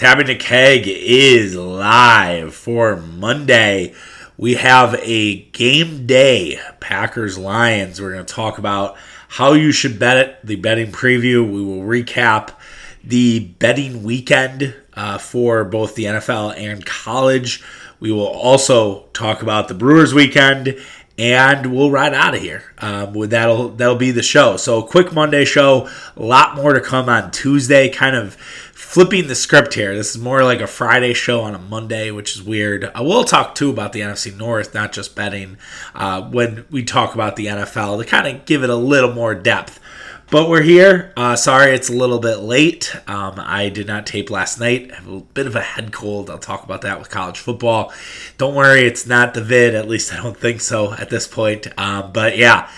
The Keg is live for Monday. We have a game day Packers Lions. We're going to talk about how you should bet it, the betting preview. We will recap the betting weekend uh, for both the NFL and college. We will also talk about the Brewers weekend and we'll ride out of here. Um, that'll that'll be the show. So quick Monday show. A lot more to come on Tuesday. Kind of flipping the script here. This is more like a Friday show on a Monday, which is weird. I will talk too about the NFC North, not just betting, uh, when we talk about the NFL to kind of give it a little more depth. But we're here. Uh, sorry, it's a little bit late. Um, I did not tape last night. I have a bit of a head cold. I'll talk about that with college football. Don't worry, it's not the vid. At least I don't think so at this point. Um, but yeah,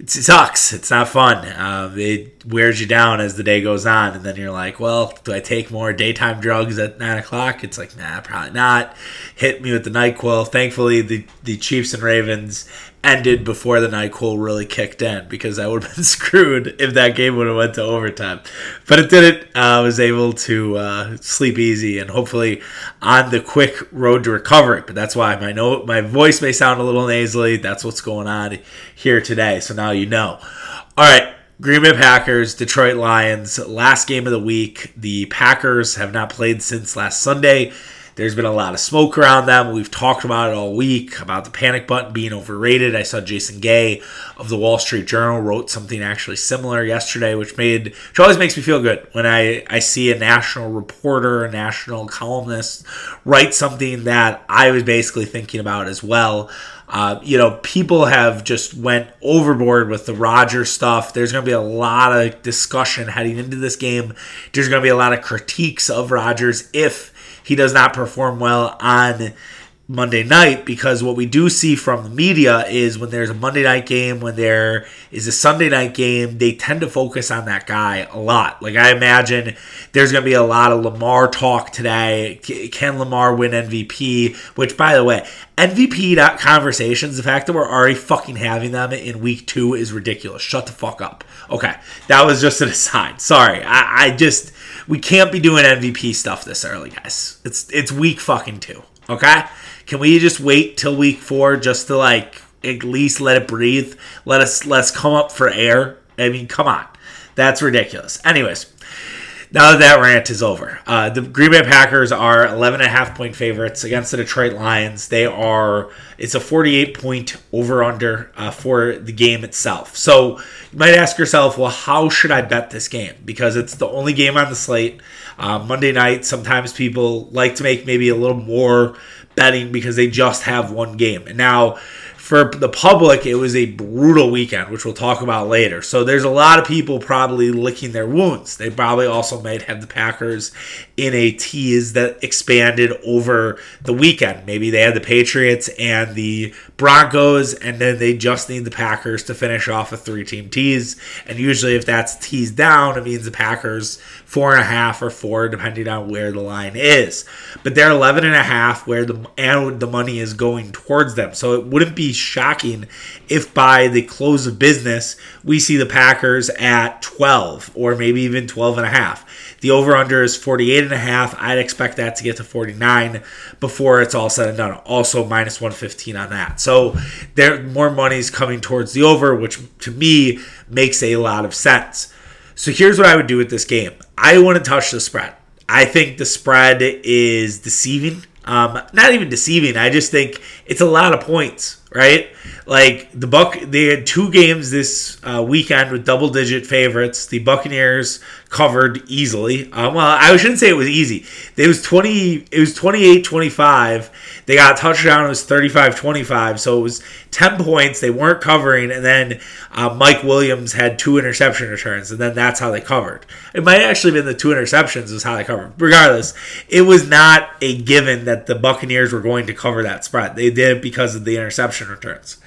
it sucks. It's not fun. Um, it wears you down as the day goes on, and then you're like, well, do I take more daytime drugs at nine o'clock? It's like, nah, probably not. Hit me with the Nyquil. Thankfully, the the Chiefs and Ravens ended before the NyQuil really kicked in because I would have been screwed if that game would have went to overtime. But it didn't. Uh, I was able to uh, sleep easy and hopefully on the quick road to recovery. But that's why my note, my voice may sound a little nasally. That's what's going on here today. So now you know. All right. Green Bay Packers, Detroit Lions, last game of the week. The Packers have not played since last Sunday. There's been a lot of smoke around them. We've talked about it all week about the panic button being overrated. I saw Jason Gay of the Wall Street Journal wrote something actually similar yesterday, which made which always makes me feel good when I I see a national reporter, a national columnist write something that I was basically thinking about as well. Uh, you know, people have just went overboard with the Rodgers stuff. There's going to be a lot of discussion heading into this game. There's going to be a lot of critiques of Rodgers if he does not perform well on Monday night because what we do see from the media is when there's a Monday night game, when there is a Sunday night game, they tend to focus on that guy a lot. Like I imagine there's going to be a lot of Lamar talk today. Can Lamar win MVP? Which, by the way, MVP conversations, the fact that we're already fucking having them in week two is ridiculous. Shut the fuck up. Okay, that was just an aside. Sorry, I, I just we can't be doing MVP stuff this early, guys. It's it's week fucking two. Okay, can we just wait till week four just to like at least let it breathe? Let us let's come up for air. I mean, come on, that's ridiculous. Anyways, now that that rant is over, uh, the Green Bay Packers are 11 and a half point favorites against the Detroit Lions. They are, it's a 48 point over under uh, for the game itself. So you might ask yourself, well, how should I bet this game? Because it's the only game on the slate. Uh, Monday night, sometimes people like to make maybe a little more betting because they just have one game. And now, for the public, it was a brutal weekend, which we'll talk about later. So there's a lot of people probably licking their wounds. They probably also might have the Packers in a tease that expanded over the weekend. Maybe they had the Patriots and the Broncos, and then they just need the Packers to finish off a three team tease. And usually, if that's teased down, it means the Packers four and a half or four, depending on where the line is. But they're 11 and a half where the and the money is going towards them. So it wouldn't be shocking if by the close of business we see the Packers at 12 or maybe even 12 and a half. The over under is 48 and a half. I'd expect that to get to 49 before it's all said and done. Also minus 115 on that. So there more money is coming towards the over, which to me makes a lot of sense. So here's what I would do with this game. I want to touch the spread. I think the spread is deceiving. Um, not even deceiving. I just think it's a lot of points, right? Like the Buck, they had two games this uh, weekend with double-digit favorites. The Buccaneers covered easily. Um, well, I shouldn't say it was easy. It was 20. It was 28-25. They got a touchdown. It was 35-25. So it was 10 points. They weren't covering, and then uh, Mike Williams had two interception returns, and then that's how they covered. It might actually been the two interceptions is how they covered. Regardless, it was not a given that the Buccaneers were going to cover that spread. They did it because of the interception returns.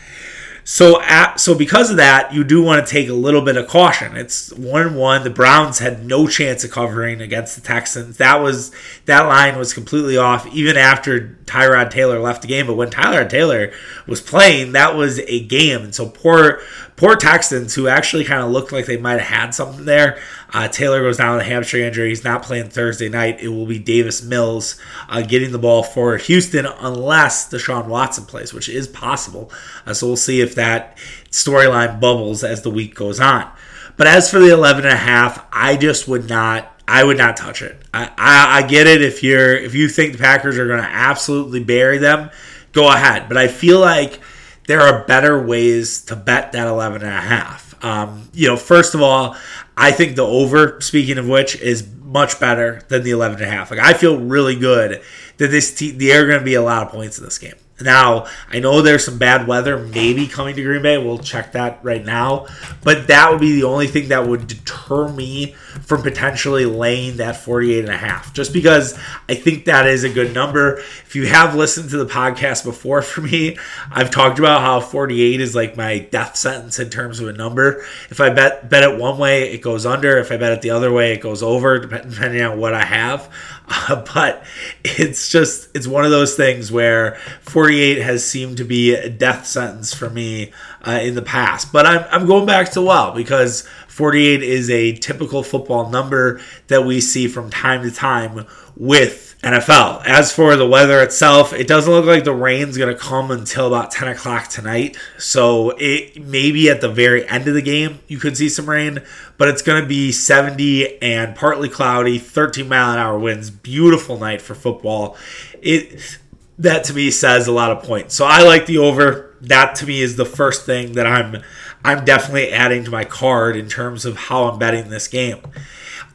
So, at, so because of that, you do want to take a little bit of caution. It's one one. The Browns had no chance of covering against the Texans. That was that line was completely off even after Tyrod Taylor left the game. But when Tyrod Taylor was playing, that was a game. And so poor poor Texans, who actually kind of looked like they might have had something there. Uh, Taylor goes down with a hamstring injury. He's not playing Thursday night. It will be Davis Mills uh, getting the ball for Houston unless Deshaun Watson plays, which is possible. Uh, so we'll see if that storyline bubbles as the week goes on. But as for the 11 and a half, I just would not I would not touch it. I, I, I, get it if you're if you think the Packers are going to absolutely bury them, go ahead. But I feel like there are better ways to bet that 11 and a half. Um, you know, first of all, I think the over, speaking of which, is much better than the 11 and a half. Like I feel really good that this team, there are going to be a lot of points in this game. Now, I know there's some bad weather maybe coming to Green Bay. We'll check that right now. But that would be the only thing that would deter me from potentially laying that 48 and a half. Just because I think that is a good number. If you have listened to the podcast before for me, I've talked about how 48 is like my death sentence in terms of a number. If I bet bet it one way, it goes under. If I bet it the other way, it goes over, depending on what I have. Uh, but it's just it's one of those things where 48 has seemed to be a death sentence for me uh, in the past. But I'm, I'm going back to well because 48 is a typical football number that we see from time to time with NFL. As for the weather itself, it doesn't look like the rain's going to come until about 10 o'clock tonight. So it maybe at the very end of the game you could see some rain, but it's going to be 70 and partly cloudy, 13 mile an hour winds. Beautiful night for football. It that to me says a lot of points. So I like the over. That to me is the first thing that I'm I'm definitely adding to my card in terms of how I'm betting this game.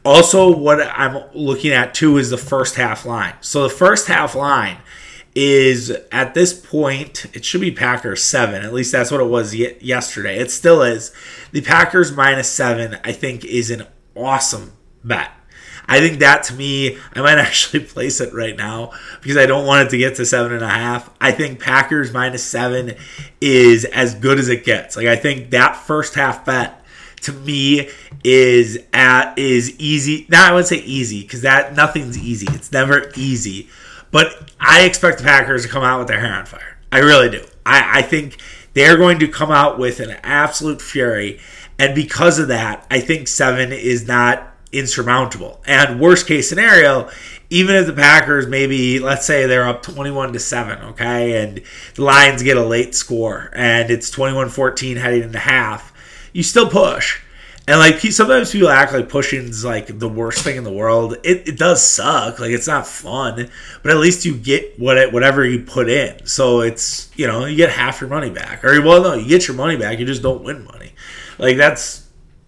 Also, what I'm looking at too is the first half line. So the first half line is at this point, it should be Packers seven. At least that's what it was yesterday. It still is. The Packers minus seven, I think, is an awesome bet. I think that to me, I might actually place it right now because I don't want it to get to seven and a half. I think Packers minus seven is as good as it gets. Like I think that first half bet to me is at is easy. Now I would say easy because that nothing's easy. It's never easy. But I expect the Packers to come out with their hair on fire. I really do. I, I think they're going to come out with an absolute fury. And because of that, I think seven is not insurmountable. And worst case scenario, even if the Packers maybe let's say they're up 21 to 7, okay, and the Lions get a late score and it's 21-14 heading into half, you still push. And like sometimes people act like pushing is like the worst thing in the world. It, it does suck. Like it's not fun, but at least you get what it, whatever you put in. So it's you know you get half your money back, or well no, you get your money back. You just don't win money. Like that's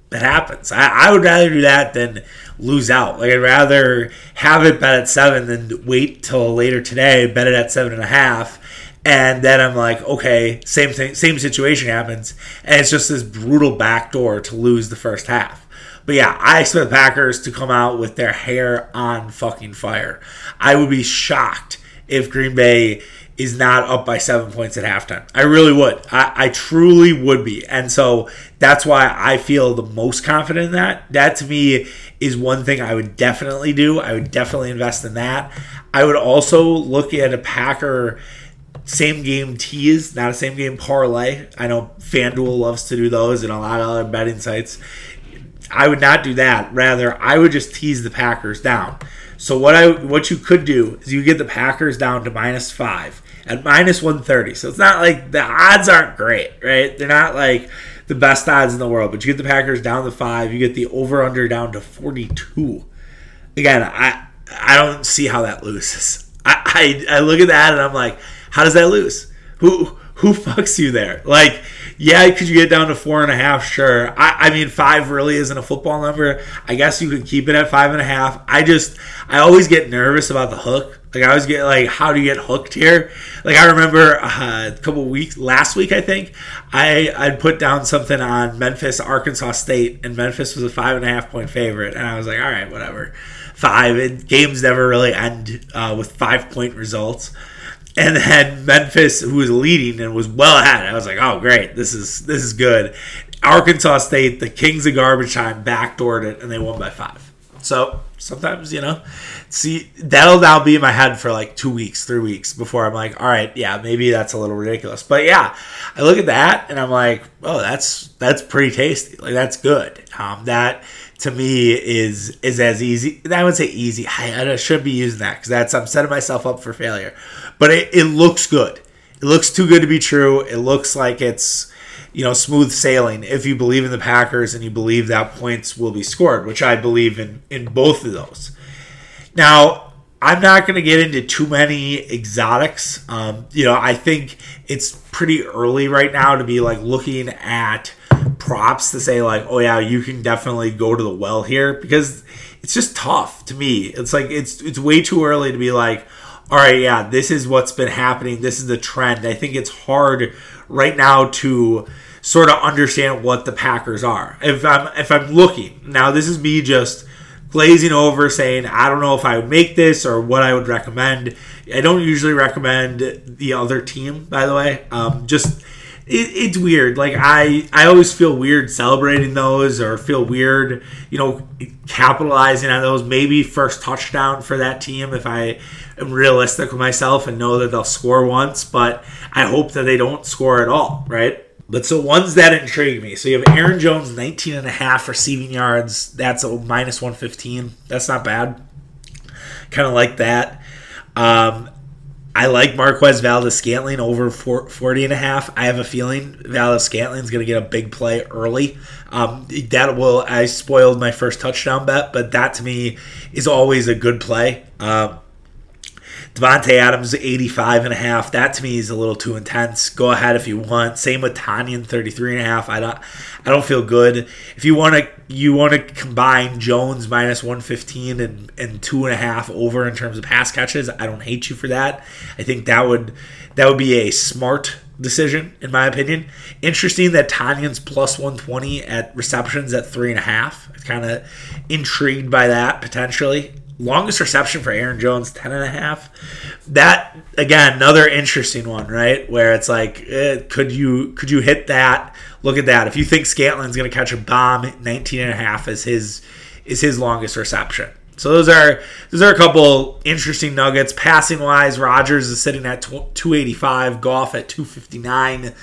that happens. I, I would rather do that than lose out. Like I'd rather have it bet at seven than wait till later today, bet it at seven and a half, and then I'm like, okay, same thing, same situation happens, and it's just this brutal backdoor to lose the first half. But yeah, I expect Packers to come out with their hair on fucking fire. I would be shocked if Green Bay is not up by seven points at halftime. I really would. I, I, truly would be. And so that's why I feel the most confident in that. That to me is one thing I would definitely do. I would definitely invest in that. I would also look at a Packer same game tease, not a same game parlay. I know FanDuel loves to do those and a lot of other betting sites. I would not do that. Rather, I would just tease the Packers down. So what I what you could do is you get the Packers down to minus five at minus one thirty. So it's not like the odds aren't great, right? They're not like the best odds in the world, but you get the Packers down to five. You get the over under down to forty two. Again, I I don't see how that loses. I, I I look at that and I'm like how does that lose? Who who fucks you there? Like, yeah, could you get down to four and a half? Sure. I, I mean, five really isn't a football number. I guess you could keep it at five and a half. I just, I always get nervous about the hook. Like, I always get like, how do you get hooked here? Like, I remember uh, a couple weeks, last week, I think, I I'd put down something on Memphis, Arkansas State, and Memphis was a five and a half point favorite, and I was like, all right, whatever, five. And games never really end uh, with five point results and then Memphis, who was leading and was well ahead. I was like, oh great, this is this is good. Arkansas State, the Kings of garbage time, backdoored it, and they won by five. So sometimes, you know. See, that'll now be in my head for like two weeks, three weeks before I'm like, all right, yeah, maybe that's a little ridiculous. But yeah, I look at that and I'm like, oh, that's that's pretty tasty. Like that's good. Um, that to me is is as easy. I would say easy. I, I should be using that because that's I'm setting myself up for failure. But it, it looks good. It looks too good to be true. It looks like it's you know smooth sailing if you believe in the Packers and you believe that points will be scored, which I believe in in both of those. Now, I'm not going to get into too many exotics. Um, you know, I think it's pretty early right now to be like looking at props to say like, oh yeah, you can definitely go to the well here because it's just tough to me. It's like it's it's way too early to be like, all right, yeah, this is what's been happening. This is the trend. I think it's hard right now to sort of understand what the Packers are. If I'm if I'm looking now, this is me just glazing over saying I don't know if I would make this or what I would recommend. I don't usually recommend the other team, by the way. Um, just it, it's weird. Like I, I always feel weird celebrating those, or feel weird, you know, capitalizing on those. Maybe first touchdown for that team if I am realistic with myself and know that they'll score once, but I hope that they don't score at all, right? But so ones that intrigue me. So you have Aaron Jones, 19 and a half receiving yards. That's a minus 115. That's not bad. Kind of like that. Um, I like Marquez Valdes Scantling over 40 and a half. I have a feeling Valdes Scantling is going to get a big play early. Um, that will, I spoiled my first touchdown bet, but that to me is always a good play. Um, Davante Adams 85 and a half. That to me is a little too intense. Go ahead if you want. Same with Tonyan 33 and a half. I don't I don't feel good. If you want to you want to combine Jones minus 115 and and two and a half over in terms of pass catches, I don't hate you for that. I think that would that would be a smart decision in my opinion. Interesting that Tonyan's plus 120 at receptions at three and a half. Kind of intrigued by that potentially longest reception for Aaron Jones, 10 and a half. That again, another interesting one, right? Where it's like, eh, could you could you hit that? Look at that. If you think Scantling's going to catch a bomb, 19 and a half is his is his longest reception. So those are those are a couple interesting nuggets. Passing wise, Rodgers is sitting at 285, Goff at 259.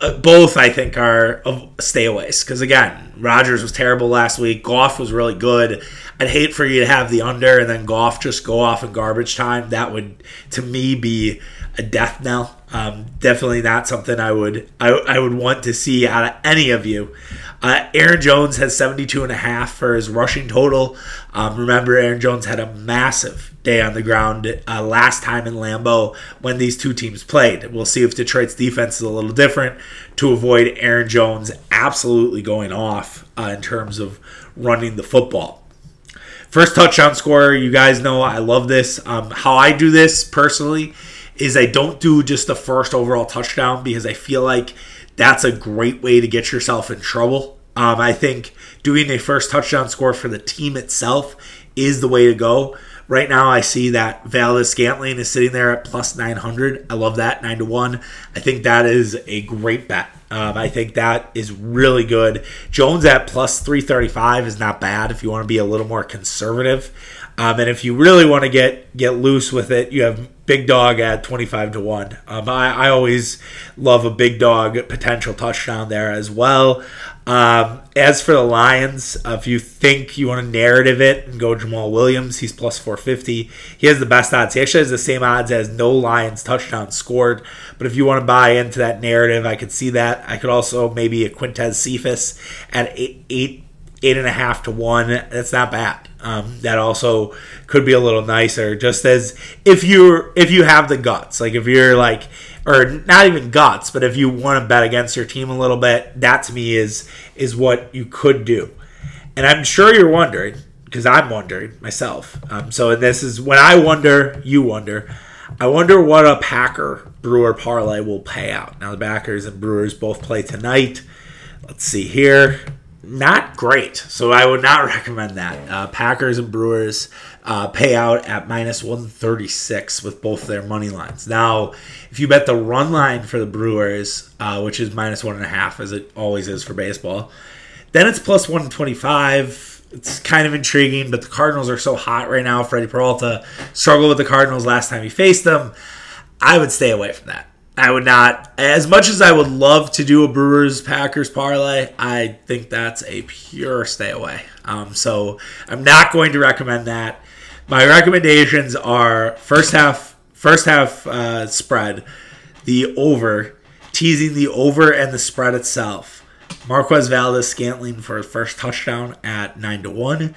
Uh, both I think are stayaways because again, Rodgers was terrible last week. Goff was really good. I'd hate for you to have the under and then Goff just go off in garbage time. That would, to me, be a death knell. Um, definitely not something I would I, I would want to see out of any of you. Uh, Aaron Jones has 72 and a half for his rushing total. Um, remember, Aaron Jones had a massive day on the ground uh, last time in Lambeau when these two teams played. We'll see if Detroit's defense is a little different to avoid Aaron Jones absolutely going off uh, in terms of running the football. First touchdown scorer, you guys know I love this. Um, how I do this personally is I don't do just the first overall touchdown because I feel like that's a great way to get yourself in trouble. Um, I think doing a first touchdown score for the team itself is the way to go. Right now, I see that Valdes Scantling is sitting there at plus 900. I love that, 9 to 1. I think that is a great bet. Um, I think that is really good. Jones at plus 335 is not bad if you want to be a little more conservative. Um, and if you really want to get get loose with it, you have big dog at 25 to 1. Um, I, I always love a big dog potential touchdown there as well. Um, as for the Lions, uh, if you think you want to narrative it and go Jamaal Williams, he's plus 450. He has the best odds. He actually has the same odds as no Lions touchdown scored. But if you want to buy into that narrative, I could see that. I could also maybe a Quintez Cephus at eight, eight, eight and a half to one. That's not bad. Um, that also could be a little nicer. Just as if you're if you have the guts, like if you're like or not even guts, but if you want to bet against your team a little bit, that to me is is what you could do. And I'm sure you're wondering because I'm wondering myself. Um, so this is when I wonder, you wonder. I wonder what a Packer Brewer parlay will pay out. Now the Packers and Brewers both play tonight. Let's see here not great. So I would not recommend that. Uh, Packers and Brewers uh, pay out at minus 136 with both their money lines. Now, if you bet the run line for the Brewers, uh, which is minus one and a half, as it always is for baseball, then it's plus 125. it's kind of intriguing, but the Cardinals are so hot right now. Freddie Peralta struggled with the Cardinals last time he faced them. I would stay away from that. I would not, as much as I would love to do a Brewers Packers parlay, I think that's a pure stay away. Um, so I'm not going to recommend that. My recommendations are first half, first half uh, spread, the over, teasing the over and the spread itself. Marquez Valdes Scantling for first touchdown at nine to one.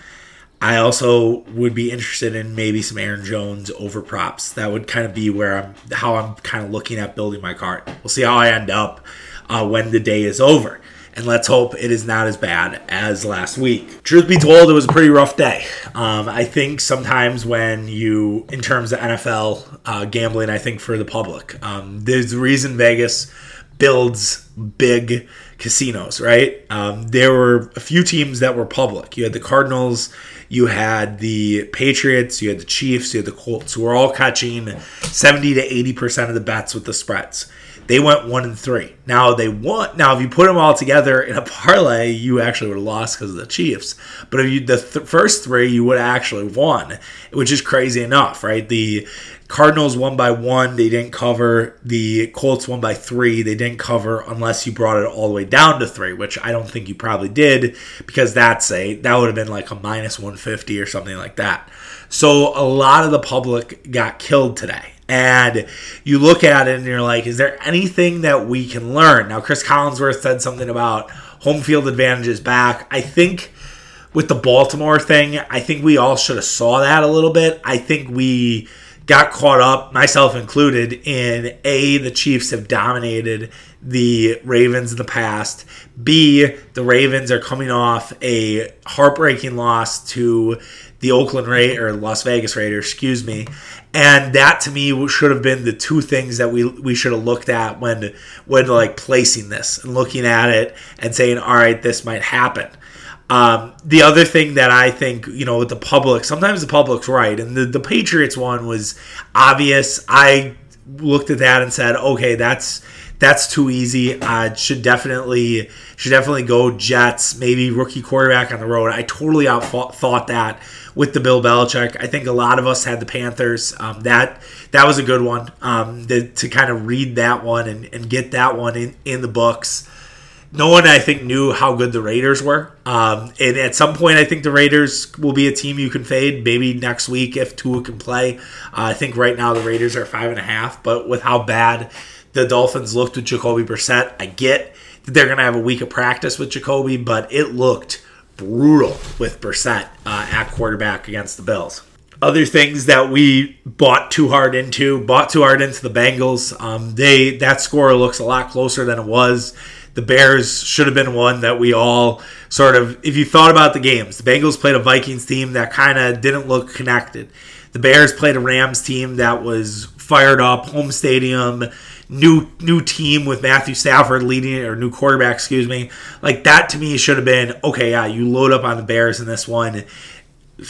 I also would be interested in maybe some Aaron Jones over props. That would kind of be where I'm, how I'm kind of looking at building my cart. We'll see how I end up uh, when the day is over. And let's hope it is not as bad as last week. Truth be told, it was a pretty rough day. Um, I think sometimes when you, in terms of NFL uh, gambling, I think for the public, um, there's reason Vegas builds big casinos, right? Um, there were a few teams that were public. You had the Cardinals, you had the Patriots, you had the Chiefs, you had the Colts, who were all catching 70 to 80% of the bets with the spreads. They went one and three. Now they won. Now if you put them all together in a parlay, you actually would have lost because of the Chiefs. But if you the th- first three, you would have actually won, which is crazy enough, right? The Cardinals won by one, they didn't cover. The Colts won by three, they didn't cover unless you brought it all the way down to three, which I don't think you probably did because that's a that would have been like a minus 150 or something like that. So a lot of the public got killed today. And you look at it and you're like, is there anything that we can learn? Now, Cris Collinsworth said something about home field advantages back. I think with the Baltimore thing, I think we all should have saw that a little bit. I think we got caught up, myself included, in A, the Chiefs have dominated the Ravens in the past. B, the Ravens are coming off a heartbreaking loss to the Oakland Raiders or Las Vegas Raiders, excuse me. And that to me should have been the two things that we we should have looked at when when like placing this and looking at it and saying, all right, this might happen. Um, the other thing that I think, you know, with the public, sometimes the public's right, and the, the Patriots one was obvious. I looked at that and said, okay, that's that's too easy. Uh, should definitely should definitely go Jets. Maybe rookie quarterback on the road. I totally thought that with the Bill Belichick. I think a lot of us had the Panthers. Um, that that was a good one um, the, to kind of read that one and, and get that one in, in the books no one I think knew how good the Raiders were. Um, and at some point, I think the Raiders will be a team you can fade. Maybe next week if Tua can play. Uh, I think right now the Raiders are five and a half. But with how bad the Dolphins looked with Jacoby Brissett, I get that they're going to have a week of practice with Jacoby, but it looked brutal with Brissett uh, at quarterback against the Bills other things that we bought too hard into, bought too hard into the Bengals. Um, they that score looks a lot closer than it was the Bears should have been one that we all sort of, if you thought about the games, the Bengals played a Vikings team that kind of didn't look connected. The Bears played a Rams team that was fired up, home stadium, new new team with Matthew Stafford leading it, or new quarterback, excuse me. Like that to me should have been okay. Yeah, you load up on the Bears in this one.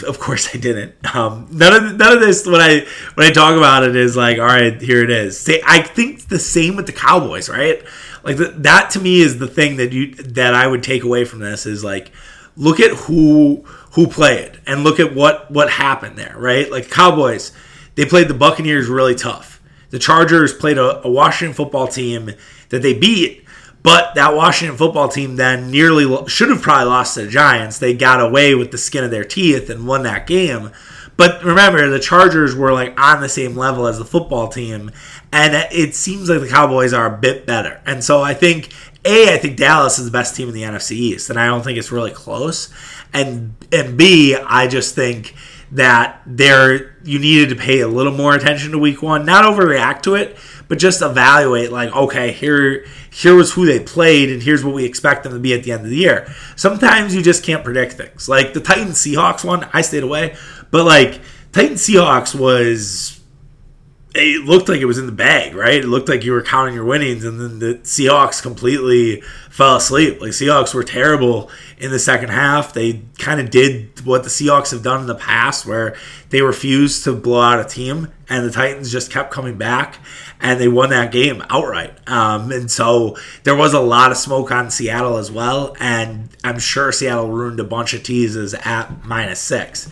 Of course, I didn't. Um, none of none of this when I when I talk about it is like, all right, here it is. I think the same with the Cowboys, right? Like the, that to me is the thing that you that I would take away from this is like look at who who played and look at what what happened there, right? Like Cowboys, they played the Buccaneers really tough. The Chargers played a, a Washington football team that they beat, but that Washington football team then nearly should have probably lost to the Giants. They got away with the skin of their teeth and won that game. But remember, the Chargers were like on the same level as the football team, and it seems like the Cowboys are a bit better. And so I think a, I think Dallas is the best team in the NFC East, and I don't think it's really close. And and B, I just think that there you needed to pay a little more attention to Week One, not overreact to it, but just evaluate. Like, okay, here here was who they played, and here's what we expect them to be at the end of the year. Sometimes you just can't predict things. Like the Titans Seahawks one, I stayed away but like Titan Seahawks was it looked like it was in the bag, right? It looked like you were counting your winnings, and then the Seahawks completely fell asleep. Like Seahawks were terrible in the second half. They kind of did what the Seahawks have done in the past, where they refused to blow out a team, and the Titans just kept coming back, and they won that game outright. Um, and so there was a lot of smoke on Seattle as well, and I'm sure Seattle ruined a bunch of teases at minus six.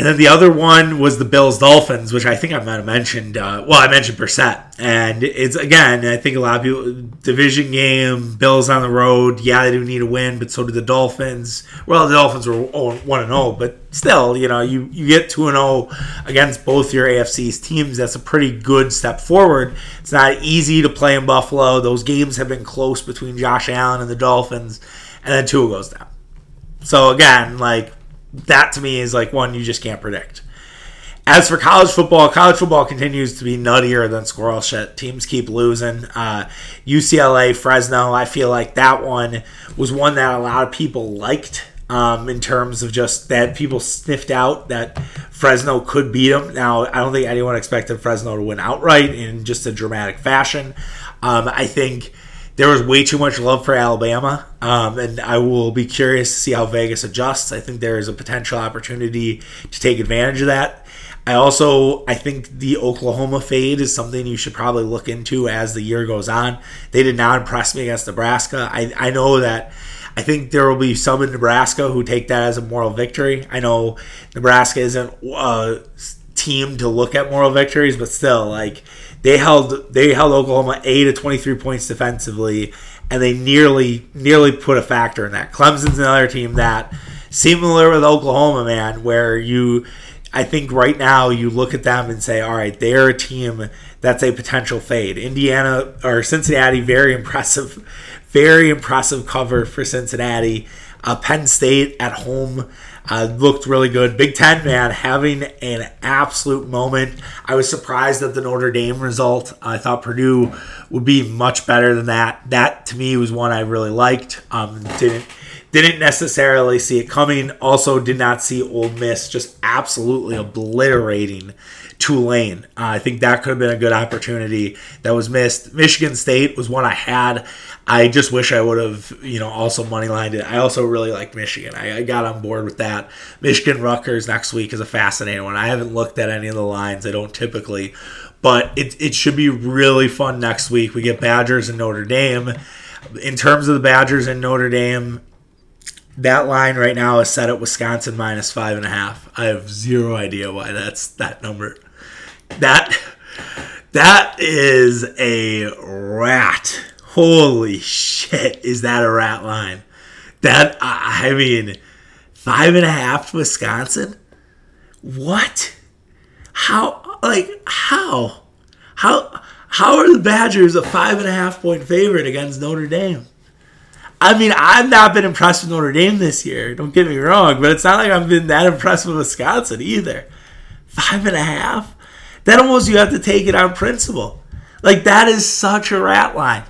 And then the other one was the Bills Dolphins, which I think I might have mentioned. Uh, well, I mentioned Brissett, and it's again, I think a lot of people division game, Bills on the road. Yeah, they do need a win, but so do the Dolphins. Well, the Dolphins were one and zero, oh, but still, you know, you you get two and zero oh against both your AFC's teams. That's a pretty good step forward. It's not easy to play in Buffalo. Those games have been close between Josh Allen and the Dolphins, and then Tua goes down. So again, like that to me is like one you just can't predict. As for college football, college football continues to be nuttier than squirrel shit. Teams keep losing. Uh, UCLA, Fresno, I feel like that one was one that a lot of people liked um, in terms of just that people sniffed out that Fresno could beat them. Now, I don't think anyone expected Fresno to win outright in just a dramatic fashion. Um, I think there was way too much love for Alabama, um, and I will be curious to see how Vegas adjusts. I think there is a potential opportunity to take advantage of that. I also I think the Oklahoma fade is something you should probably look into as the year goes on. They did not impress me against Nebraska. I, I know that I think there will be some in Nebraska who take that as a moral victory. I know Nebraska isn't a team to look at moral victories, but still, like they held they held Oklahoma eight to twenty three points defensively, and they nearly nearly put a factor in that. Clemson's another team that similar with Oklahoma, man, where you I think right now you look at them and say, all right, they're a team that's a potential fade. Indiana or Cincinnati, very impressive, very impressive cover for Cincinnati. Uh, Penn State at home uh, looked really good. Big Ten, man, having an absolute moment. I was surprised at the Notre Dame result. I thought Purdue would be much better than that. That to me was one I really liked. Um, didn't didn't necessarily see it coming. Also, did not see Ole Miss just absolutely obliterating Tulane. Uh, I think that could have been a good opportunity that was missed. Michigan State was one I had. I just wish I would have, you know, also moneylined it. I also really like Michigan. I, I, got on board with that. Michigan Rutgers next week is a fascinating one. I haven't looked at any of the lines. I don't typically, but it, it should be really fun next week. We get Badgers and Notre Dame. In terms of the Badgers and Notre Dame, that line right now is set at Wisconsin minus five and a half. I have zero idea why that's that number. That that is a rat. Holy shit, is that a rat line? That I mean, five and a half to Wisconsin. What? How? Like how? How? How are the Badgers a five and a half point favorite against Notre Dame? I mean, I've not been impressed with Notre Dame this year. Don't get me wrong, but it's not like I've been that impressed with Wisconsin either. Five and a half? That almost you have to take it on principle. Like that is such a rat line.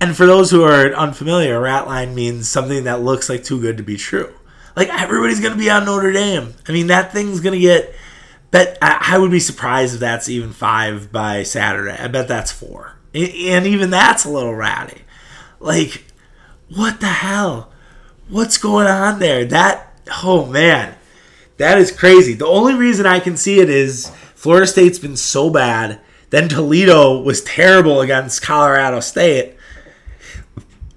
And for those who are unfamiliar, a rat line means something that looks like too good to be true. Like everybody's gonna be on Notre Dame. I mean, that thing's gonna get. I, I would be surprised if that's even five by Saturday. I bet that's four, and even that's a little ratty. Like, what the hell? What's going on there? That oh man, that is crazy. The only reason I can see it is Florida State's been so bad. Then Toledo was terrible against Colorado State.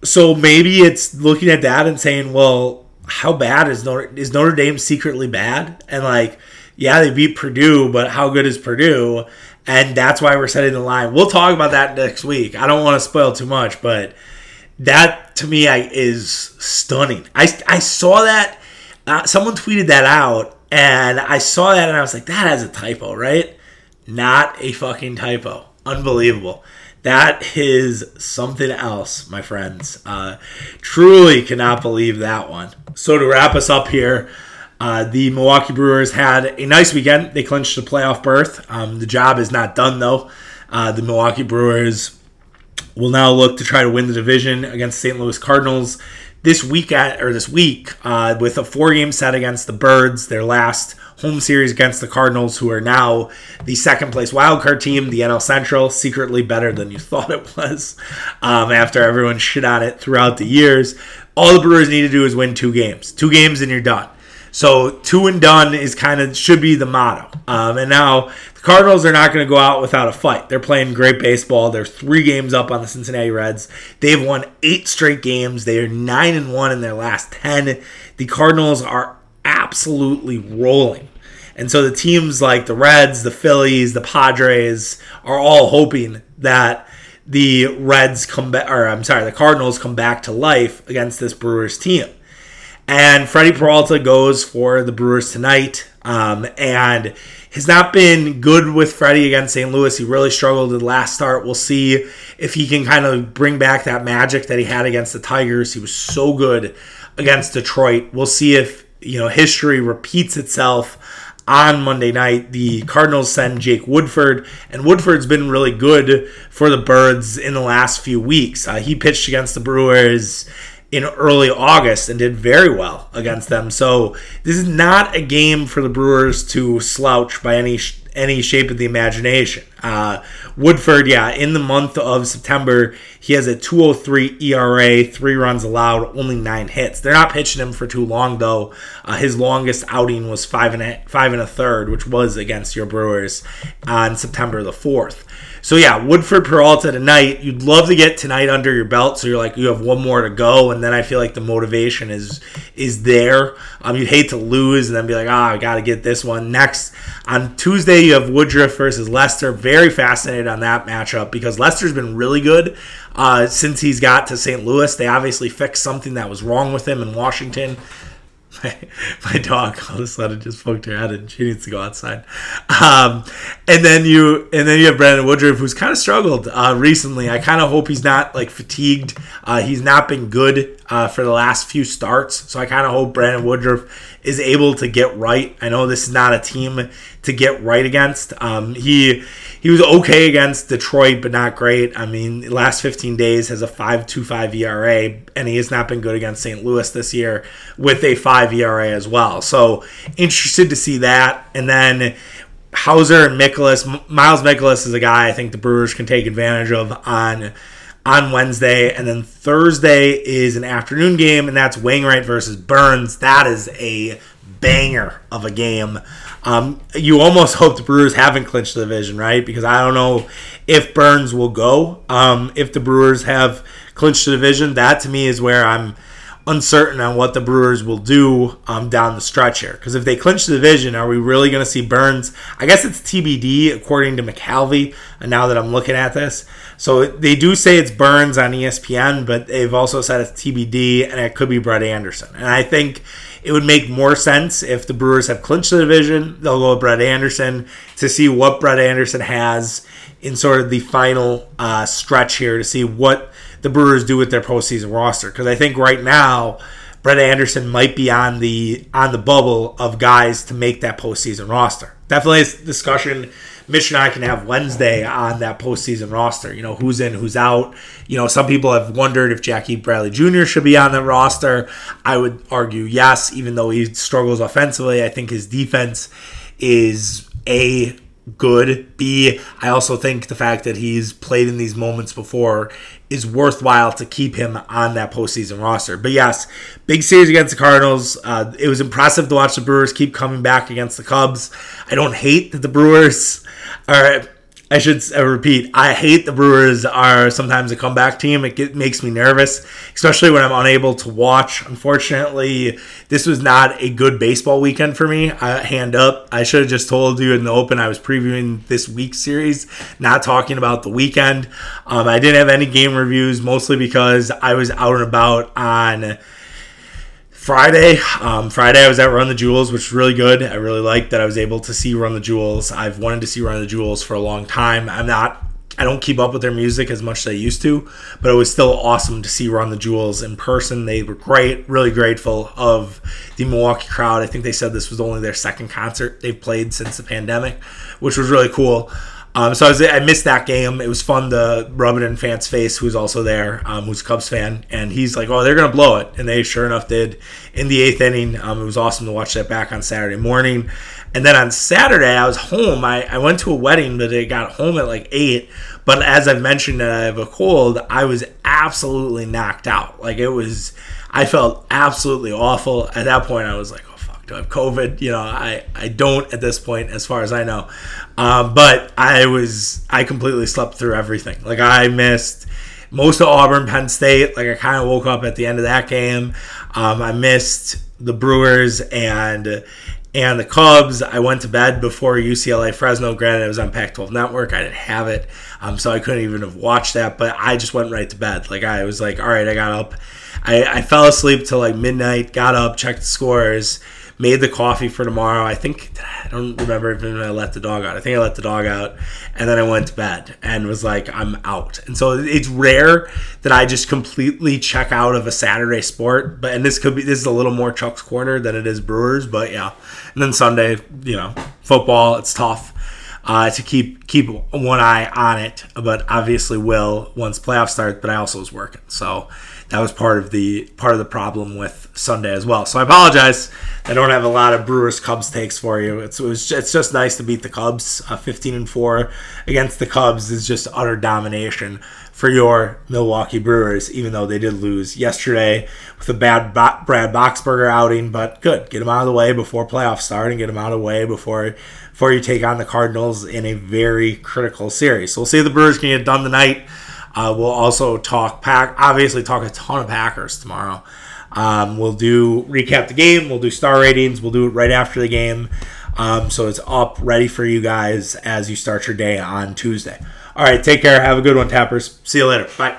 So maybe it's looking at that and saying, well, how bad is Notre, is Notre Dame secretly bad? And like, yeah, they beat Purdue, but how good is Purdue? And that's why we're setting the line. We'll talk about that next week. I don't want to spoil too much, but that to me is stunning. I, I saw that. Uh, someone tweeted that out and I saw that and I was like, that has a typo, right? Not a fucking typo. Unbelievable. That is something else, my friends. Uh, truly cannot believe that one. So to wrap us up here, uh, the Milwaukee Brewers had a nice weekend. They clinched the playoff berth. Um, the job is not done though. Uh, the Milwaukee Brewers will now look to try to win the division against St. Louis Cardinals this week at or this week uh, with a four game set against the Birds, their last home series against the Cardinals, who are now the second place wildcard team, the NL Central, secretly better than you thought it was um, after everyone shit on it throughout the years. All the Brewers need to do is win two games. Two games and you're done. So two and done is kind of should be the motto. Um, and now the Cardinals are not going to go out without a fight. They're playing great baseball. They're three games up on the Cincinnati Reds. They've won eight straight games. They are nine and one in their last ten. The Cardinals are absolutely rolling. And so the teams like the Reds, the Phillies, the Padres are all hoping that the Reds come back, or I'm sorry, the Cardinals come back to life against this Brewers team. And Freddie Peralta goes for the Brewers tonight. Um, and has not been good with Freddie against St. Louis. He really struggled in the last start. We'll see if he can kind of bring back that magic that he had against the Tigers. He was so good against Detroit. We'll see if, you know, history repeats itself on Monday night. The Cardinals send Jake Woodford, and Woodford's been really good for the Birds in the last few weeks. Uh, he pitched against the Brewers in early August and did very well against them. So this is not a game for the Brewers to slouch by any any shape of the imagination. Uh, Woodford, yeah, in the month of September, he has a 203 ERA, three runs allowed, only nine hits. They're not pitching him for too long though. Uh, his longest outing was five and a, five and a third, which was against your Brewers on September the fourth. So yeah, Woodford Peralta tonight. You'd love to get tonight under your belt, so you're like you have one more to go, and then I feel like the motivation is is there. Um, you'd hate to lose and then be like, ah, oh, I got to get this one next on Tuesday. You have Woodruff versus Lester. Very fascinated on that matchup because Lester's been really good uh, since he's got to St. Louis. They obviously fixed something that was wrong with him in Washington my, my dog all of a sudden just poked her head and she needs to go outside. Um, and then you and then you have Brandon Woodruff who's kind of struggled uh, recently. I kind of hope he's not like fatigued. Uh, he's not been good uh, for the last few starts, so I kind of hope Brandon Woodruff is able to get right. I know this is not a team to get right against. Um, he he was okay against Detroit, but not great. I mean, last 15 days has a 5.25 ERA, and he has not been good against St. Louis this year with a 5 ERA as well. So interested to see that. And then Houser and Mikolas. Miles Mikolas is a guy I think the Brewers can take advantage of on on Wednesday, and then Thursday is an afternoon game, and that's Wainwright versus Burnes. That is a banger of a game. Um, you almost hope the Brewers haven't clinched the division, right? Because I don't know if Burnes will go. Um, if the Brewers have clinched the division, that to me is where I'm uncertain on what the Brewers will do um, down the stretch here. Because if they clinch the division, are we really going to see Burnes? I guess it's TBD according to McCalvy. And now that I'm looking at this, so they do say it's Burnes on ESPN, but they've also said it's TBD, and it could be Brett Anderson. And I think it would make more sense if the Brewers have clinched the division. They'll go with Brett Anderson to see what Brett Anderson has in sort of the final uh, stretch here to see what the Brewers do with their postseason roster. Because I think right now, Brett Anderson might be on the on the bubble of guys to make that postseason roster. Definitely a discussion Mitch and I can have Wednesday on that postseason roster. You know, who's in, who's out. You know, some people have wondered if Jackie Bradley Jr. should be on the roster. I would argue yes, even though he struggles offensively. I think his defense is a good. B, I also think the fact that he's played in these moments before is worthwhile to keep him on that postseason roster. But yes, big series against the Cardinals. Uh, it was impressive to watch the Brewers keep coming back against the Cubs. I don't hate that the Brewers are I should repeat. I hate the Brewers are sometimes a comeback team. It get, makes me nervous, especially when I'm unable to watch. Unfortunately, this was not a good baseball weekend for me. I, hand up. I should have just told you in the open I was previewing this week's series, not talking about the weekend. Um, I didn't have any game reviews, mostly because I was out and about on Friday, um, Friday I was at Run the Jewels, which was really good. I really liked that I was able to see Run the Jewels. I've wanted to see Run the Jewels for a long time. I'm not, I don't keep up with their music as much as I used to, but it was still awesome to see Run the Jewels in person. They were great, really grateful of the Milwaukee crowd. I think they said this was only their second concert they've played since the pandemic, which was really cool. Um, so I, was, I, missed that game. It was fun to rub it in Fant's face, who's also there, um, who's a Cubs fan, and he's like, "Oh, they're gonna blow it," and they sure enough did in the eighth inning. Um, it was awesome to watch that back on Saturday morning, And then on Saturday, I was home. I, I went to a wedding, but I got home at like 8. But as I've mentioned that I have a cold, I was absolutely knocked out. Like it was, I felt absolutely awful. At that point, I was like, do I have COVID? You know, I, I don't at this point, as far as I know. Um, but I was, I completely slept through everything. Like I missed most of Auburn, Penn State. Like I kind of woke up at the end of that game. Um, I missed the Brewers and and the Cubs. I went to bed before UCLA Fresno. Granted, it was on Pac-12 Network. I didn't have it, um, so I couldn't even have watched that. But I just went right to bed. Like I was like, all right, I got up. I, I fell asleep till like midnight. Got up, checked the scores made the coffee for tomorrow. I think I don't remember even I let the dog out. I think I let the dog out, and then I went to bed and was like, I'm out. And so it's rare that I just completely check out of a Saturday sport. But and this could be this is a little more Chuck's corner than it is Brewers. But yeah, and then Sunday, you know, football. It's tough. Uh, to keep keep one eye on it, but obviously will once playoffs start. But I also was working, so that was part of the part of the problem with Sunday as well. So I apologize. I don't have a lot of Brewers Cubs takes for you. It's it was, it's just nice to beat the Cubs. Uh, 15 and four against the Cubs is just utter domination for your Milwaukee Brewers, even though they did lose yesterday with a bad Bo- Brad Boxberger outing. But good, get them out of the way before playoffs start, and get them out of the way before before you take on the Cardinals in a very critical series. So we'll see if the Brewers can get done tonight. Uh, we'll also talk pack, obviously talk a ton of Packers tomorrow. Um, we'll do recap the game. We'll do star ratings. We'll do it right after the game, um, so it's up ready for you guys as you start your day on Tuesday. All right, take care. Have a good one, Tappers. See you later. Bye.